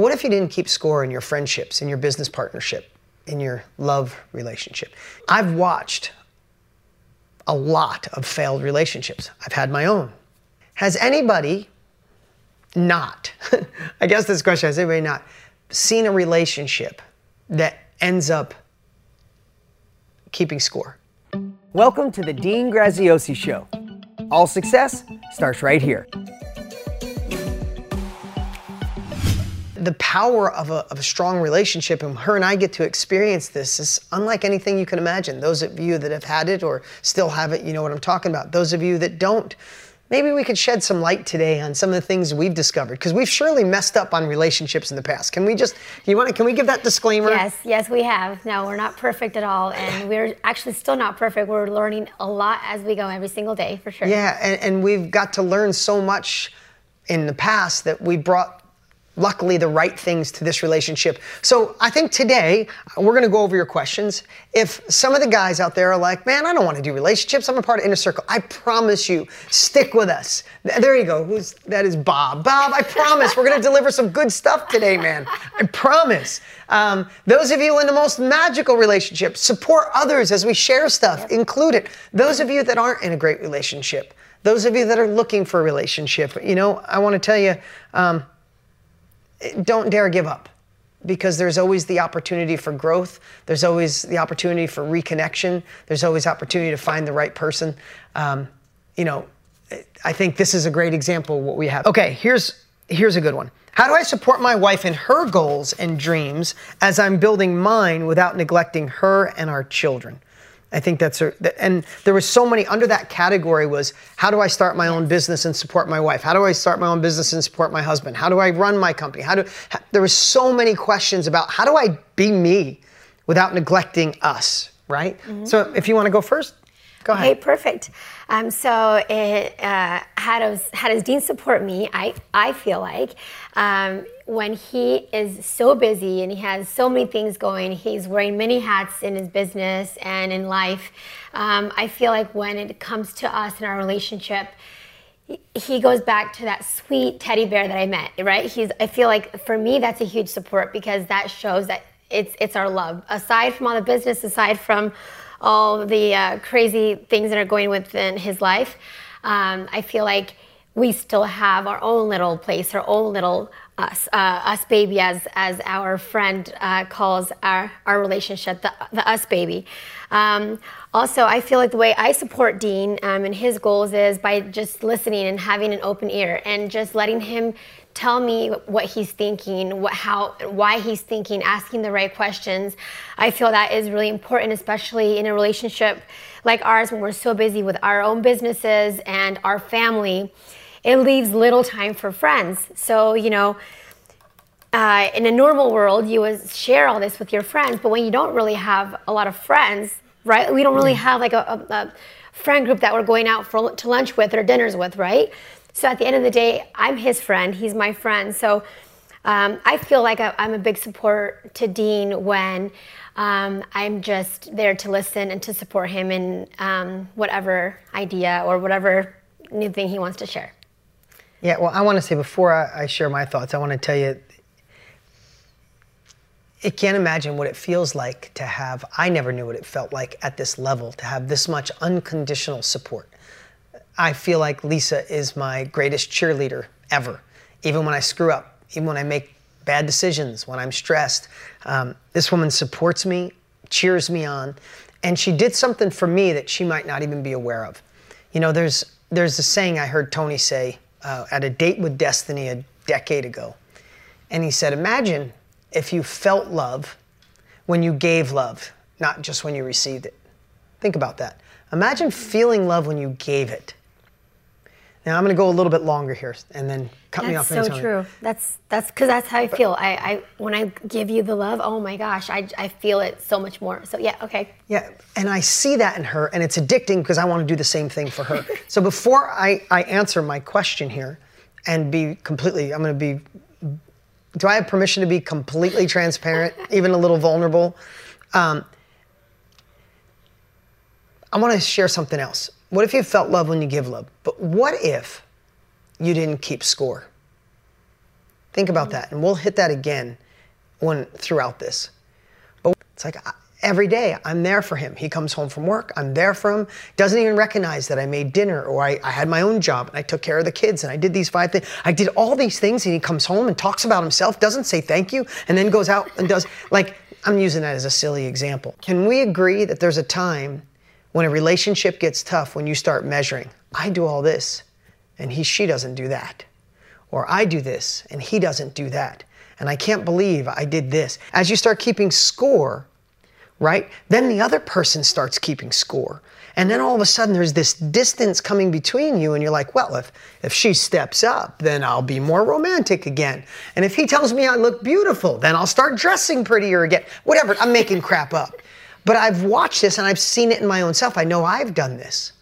What if you didn't keep score in your friendships, in your business partnership, in your love relationship? I've watched a lot of failed relationships. I've had my own. Has anybody not, I guess this question, has anybody not seen a relationship that ends up keeping score? Welcome to the Dean Graziosi Show. All success starts right here. The power of a, of a strong relationship, and her and I get to experience this, is unlike anything you can imagine. Those of you that have had it or still have it, you know what I'm talking about. Those of you that don't, maybe we could shed some light today on some of the things we've discovered because we've surely messed up on relationships in the past. Can we just, you want to, can we give that disclaimer? Yes, yes, we have. No, we're not perfect at all, and we're actually still not perfect. We're learning a lot as we go every single day, for sure. Yeah, and, and we've got to learn so much in the past that we brought luckily the right things to this relationship. So I think today we're going to go over your questions. If some of the guys out there are like, man, I don't want to do relationships. I'm a part of Inner Circle. I promise you, stick with us. There you go. Who's that? Is Bob. Bob, I promise we're going to deliver some good stuff today, man. I promise. Um, those of you in the most magical relationships, support others as we share stuff. Yep. Include it. Those of you that aren't in a great relationship. Those of you that are looking for a relationship, you know, I want to tell you, um, don't dare give up because there's always the opportunity for growth. There's always the opportunity for reconnection. There's always opportunity to find the right person. Um, you know, I think this is a great example of what we have. Okay, here's here's a good one. How do I support my wife in her goals and dreams as I'm building mine without neglecting her and our children? I think that's a, and there was so many under that category was how do I start my own business and support my wife? How do I start my own business and support my husband? How do I run my company? How do how, there was so many questions about how do I be me without neglecting us, right? Mm-hmm. So if you want to go first, go ahead. Okay, perfect. Um, so it, uh, how does how does Dean support me? I I feel like um, when he is so busy and he has so many things going, he's wearing many hats in his business and in life. Um, I feel like when it comes to us and our relationship, he goes back to that sweet teddy bear that I met, right? He's I feel like for me that's a huge support because that shows that it's it's our love. Aside from all the business, aside from all the uh, crazy things that are going within his life, um, I feel like we still have our own little place, our own little us, uh, us baby, as as our friend uh, calls our our relationship, the, the us baby. Um, also, I feel like the way I support Dean um, and his goals is by just listening and having an open ear and just letting him tell me what he's thinking, what, how, why he's thinking, asking the right questions. I feel that is really important, especially in a relationship like ours when we're so busy with our own businesses and our family. It leaves little time for friends. So, you know, uh, in a normal world, you would share all this with your friends, but when you don't really have a lot of friends, right? We don't really have like a, a, a friend group that we're going out for, to lunch with or dinners with, right? So at the end of the day, I'm his friend, he's my friend. So um, I feel like I'm a big support to Dean when um, I'm just there to listen and to support him in um, whatever idea or whatever new thing he wants to share. Yeah, well, I want to say before I, I share my thoughts, I want to tell you I can't imagine what it feels like to have, I never knew what it felt like at this level to have this much unconditional support. I feel like Lisa is my greatest cheerleader ever. Even when I screw up, even when I make bad decisions, when I'm stressed, um, this woman supports me, cheers me on, and she did something for me that she might not even be aware of. You know, there's there's a saying I heard Tony say uh, at a date with Destiny a decade ago, and he said, "Imagine if you felt love when you gave love, not just when you received it." Think about that. Imagine feeling love when you gave it. Now I'm going to go a little bit longer here, and then cut that's me off. That's so true. That's that's because that's how I feel. I, I when I give you the love, oh my gosh, I, I feel it so much more. So yeah, okay. Yeah, and I see that in her, and it's addicting because I want to do the same thing for her. so before I I answer my question here, and be completely, I'm going to be. Do I have permission to be completely transparent, even a little vulnerable? Um, I want to share something else. What if you felt love when you give love? But what if you didn't keep score? Think about that, and we'll hit that again when throughout this. But it's like I- every day I'm there for him. He comes home from work, I'm there for him. Doesn't even recognize that I made dinner or I, I had my own job and I took care of the kids and I did these five things. I did all these things and he comes home and talks about himself, doesn't say thank you, and then goes out and does like I'm using that as a silly example. Can we agree that there's a time when a relationship gets tough when you start measuring? I do all this and he she doesn't do that. Or I do this and he doesn't do that. And I can't believe I did this. As you start keeping score, right? Then the other person starts keeping score. And then all of a sudden there's this distance coming between you and you're like, well, if if she steps up, then I'll be more romantic again. And if he tells me I look beautiful, then I'll start dressing prettier again. Whatever, I'm making crap up. But I've watched this and I've seen it in my own self. I know I've done this.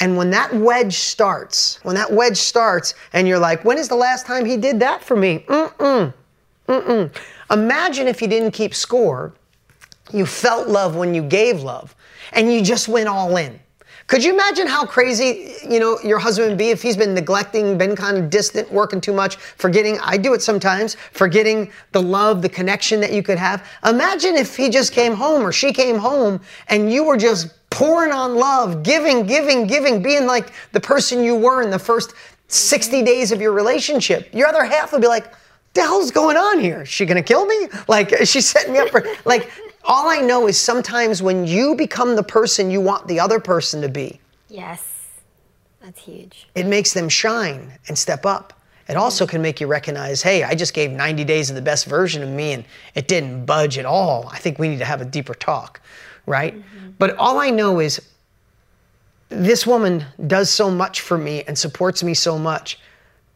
And when that wedge starts, when that wedge starts, and you're like, when is the last time he did that for me? Mm-mm. Mm-mm. Imagine if you didn't keep score, you felt love when you gave love, and you just went all in. Could you imagine how crazy, you know, your husband would be if he's been neglecting, been kind of distant, working too much, forgetting, I do it sometimes, forgetting the love, the connection that you could have. Imagine if he just came home or she came home and you were just pouring on love, giving, giving, giving, being like the person you were in the first 60 days of your relationship. Your other half would be like, the hell's going on here? Is she gonna kill me? Like, she setting me up for, like, all I know is sometimes when you become the person you want the other person to be, Yes, that's huge. it makes them shine and step up. It also can make you recognize, hey, I just gave 90 days of the best version of me and it didn't budge at all. I think we need to have a deeper talk, right? Mm-hmm. But all I know is this woman does so much for me and supports me so much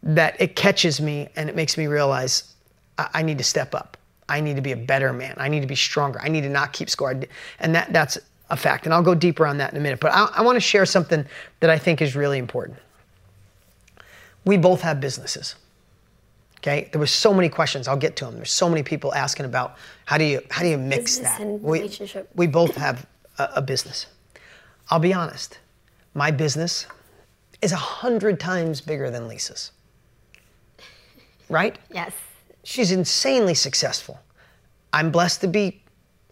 that it catches me and it makes me realize I, I need to step up. I need to be a better man. I need to be stronger. I need to not keep score. And that, that's a fact. And I'll go deeper on that in a minute. But I, I want to share something that I think is really important. We both have businesses. Okay, there was so many questions. I'll get to them. There's so many people asking about how do you how do you mix Business that? we, relationship. we both have a, a business. I'll be honest. My business is a hundred times bigger than Lisa's. Right? Yes. She's insanely successful. I'm blessed to be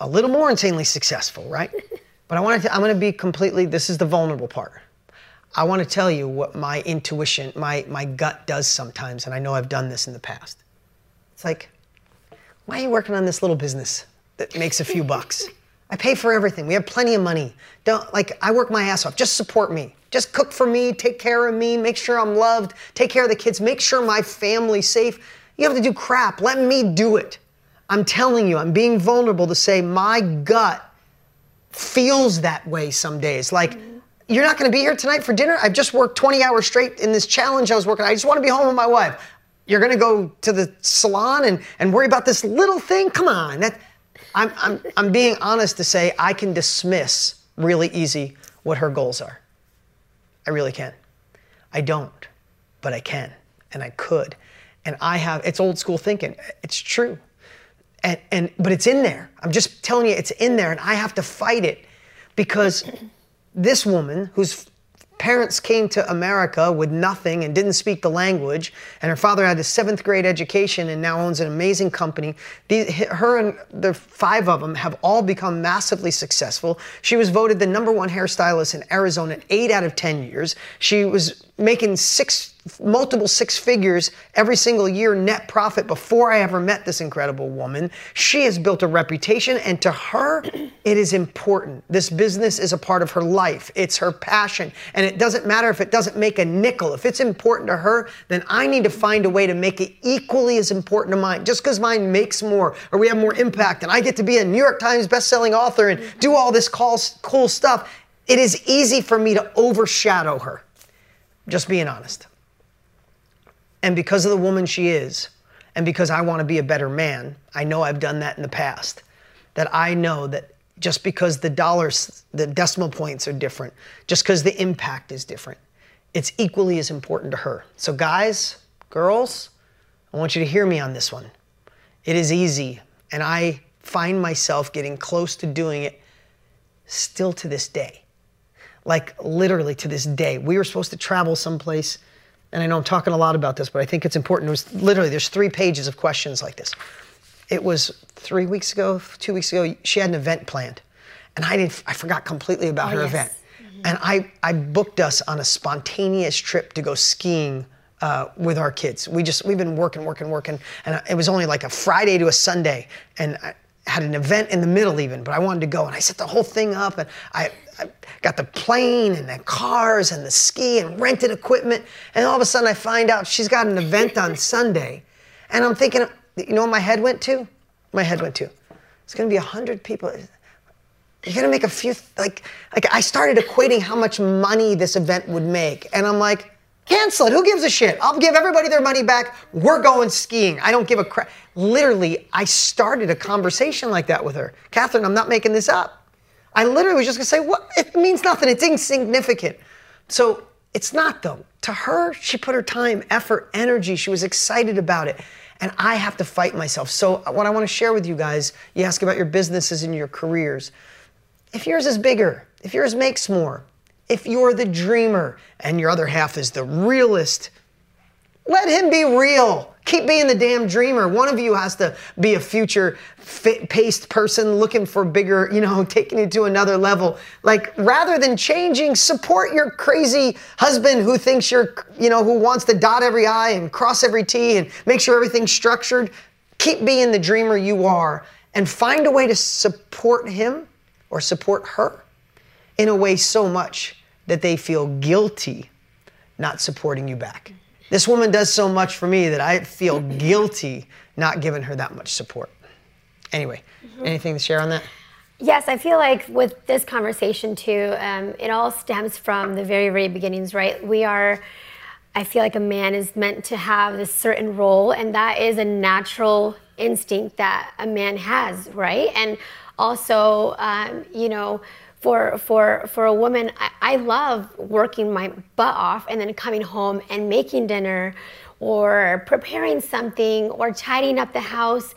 a little more insanely successful, right? But I want to. I'm going to be completely. This is the vulnerable part. I want to tell you what my intuition, my my gut does sometimes, and I know I've done this in the past. It's like, why are you working on this little business that makes a few bucks? I pay for everything. We have plenty of money. Don't like I work my ass off. Just support me. Just cook for me, take care of me, make sure I'm loved, take care of the kids, make sure my family's safe. You have to do crap. Let me do it. I'm telling you, I'm being vulnerable to say my gut feels that way some days. Like, mm-hmm. you're not going to be here tonight for dinner. I've just worked 20 hours straight in this challenge I was working. I just want to be home with my wife. You're going to go to the salon and, and worry about this little thing? Come on. That, I'm, I'm, I'm being honest to say I can dismiss really easy what her goals are. I really can. I don't, but I can and I could. And I have, it's old school thinking. It's true. And, and but it's in there. I'm just telling you, it's in there, and I have to fight it because this woman whose parents came to America with nothing and didn't speak the language, and her father had a seventh grade education and now owns an amazing company. Her and the five of them have all become massively successful. She was voted the number one hairstylist in Arizona eight out of 10 years. She was making six multiple six figures every single year net profit before I ever met this incredible woman. She has built a reputation, and to her, it is important. This business is a part of her life, it's her passion, and it doesn't matter if it doesn't make a nickel. If it's important to her, then I need to find a way to make it equally as important to mine. Just because mine makes more or we have more impact, and I get to be a New York Times bestselling author and do all this cool stuff, it is easy for me to overshadow her. Just being honest. And because of the woman she is, and because I want to be a better man, I know I've done that in the past, that I know that just because the dollars, the decimal points are different, just because the impact is different, it's equally as important to her. So, guys, girls, I want you to hear me on this one. It is easy, and I find myself getting close to doing it still to this day. Like, literally to this day. We were supposed to travel someplace and I know I'm talking a lot about this, but I think it's important. It was literally there's three pages of questions like this. It was three weeks ago, two weeks ago. She had an event planned, and I didn't. I forgot completely about Oh, her yes. event, and I I booked us on a spontaneous trip to go skiing. Uh, with our kids, we just we've been working, working, working, and it was only like a Friday to a Sunday, and I had an event in the middle even, but I wanted to go, and I set the whole thing up, and I, I got the plane and the cars and the ski and rented equipment, and all of a sudden I find out she's got an event on Sunday, and I'm thinking, you know what my head went to? My head went to, it's gonna be a hundred people. You're gonna make a few like like I started equating how much money this event would make, and I'm like, cancel it. Who gives a shit? I'll give everybody their money back. We're going skiing. I don't give a crap. Literally, I started a conversation like that with her. Catherine, I'm not making this up. I literally was just gonna say, what? It means nothing. It's insignificant. So it's not though. To her, she put her time, effort, energy. She was excited about it. And I have to fight myself. So what I want to share with you guys, you ask about your businesses and your careers. If yours is bigger, if yours makes more, if you're the dreamer and your other half is the realist, let him be real. Keep being the damn dreamer. One of you has to be a future fit, paced person looking for bigger, you know, taking it to another level. Like, rather than changing, support your crazy husband who thinks you're, you know, who wants to dot every I and cross every T and make sure everything's structured. Keep being the dreamer you are and find a way to support him or support her in a way so much that they feel guilty not supporting you back. This woman does so much for me that I feel guilty not giving her that much support. Anyway, anything to share on that? Yes, I feel like with this conversation too, um, it all stems from the very, very beginnings, right? We are, I feel like a man is meant to have this certain role, and that is a natural instinct that a man has, right? And also, um, you know, for for for a woman, I, I love working my butt off and then coming home and making dinner, or preparing something, or tidying up the house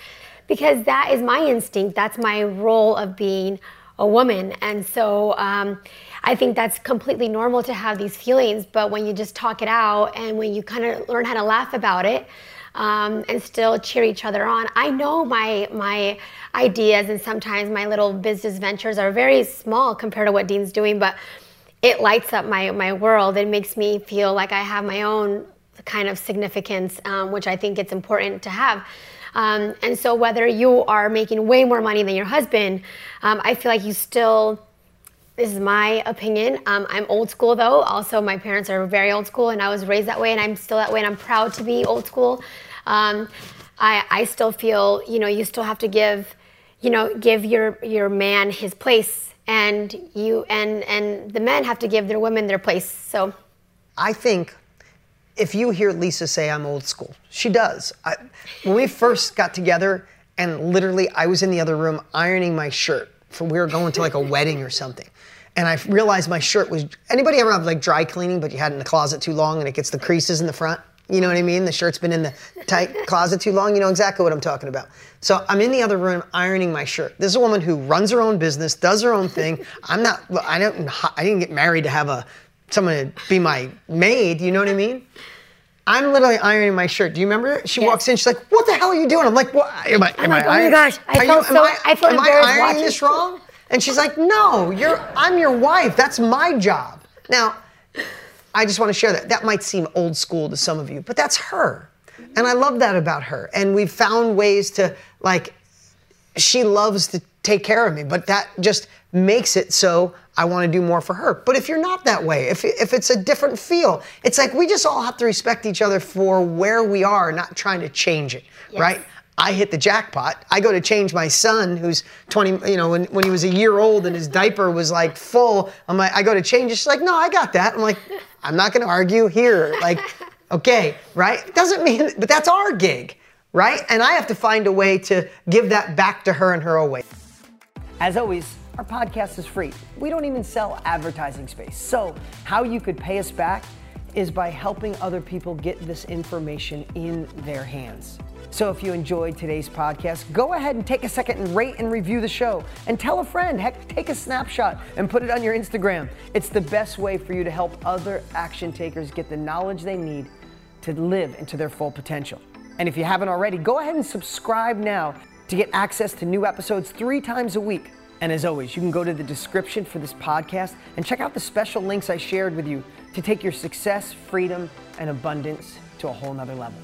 because that is my instinct. That's my role of being a woman. And so um, I think that's completely normal to have these feelings. But when you just talk it out and when you kind of learn how to laugh about it, um, and still cheer each other on. I know my my ideas and sometimes my little business ventures are very small compared to what Dean's doing, but it lights up my my world. It makes me feel like I have my own kind of significance, um, which I think it's important to have. Um, and so, whether you are making way more money than your husband, um, I feel like you still. This is my opinion. Um, I'm old school though. Also, my parents are very old school, and I was raised that way, and I'm still that way, and I'm proud to be old school. Um, I, I still feel, you know, you still have to give, you know, give your your man his place, and you and and the men have to give their women their place. So, I think if you hear Lisa say I'm old school, she does. I, when we first got together, and literally I was in the other room ironing my shirt for we were going to like a wedding or something. And I realized my shirt was anybody ever have like dry cleaning, but you had it in the closet too long and it gets the creases in the front? You know what I mean? The shirt's been in the tight closet too long. You know exactly what I'm talking about. So I'm in the other room ironing my shirt. This is a woman who runs her own business, does her own thing. I'm not. I don't. I didn't get married to have a someone to be my maid. You know what I mean? I'm literally ironing my shirt. Do you remember? She Yes. walks in. She's like, "What the hell are you doing?" I'm like, "What? Am I? Am like, I "Oh my gosh, I felt so- I, I felt am I ironing watching." this wrong?" And she's like, "No, you're. I'm your wife. That's my job." Now, I just want to share that. That might seem old school to some of you, but that's her. And I love that about her. And we've found ways to, like, she loves to take care of me, but that just makes it so I want to do more for her. But if you're not that way, if, if it's a different feel, it's like we just all have to respect each other for where we are, not trying to change it, right? I hit the jackpot. I go to change my son, who's 20, you know, when, when he was a year old and his diaper was like full. I'm like, I go to change it. She's like, no, I got that. I'm like, I'm not going to argue here. Like, okay, right? Doesn't mean, but that's our gig, right? And I have to find a way to give that back to her in her own way. As always, our podcast is free. We don't even sell advertising space. So, how you could pay us back is by helping other people get this information in their hands. So, if you enjoyed today's podcast, go ahead and take a second and rate and review the show. And tell a friend, heck, take a snapshot and put it on your Instagram. It's the best way for you to help other action takers get the knowledge they need to live into their full potential. And if you haven't already, go ahead and subscribe now to get access to new episodes three times a week. And as always, you can go to the description for this podcast and check out the special links I shared with you to take your success, freedom, and abundance to a whole nother level.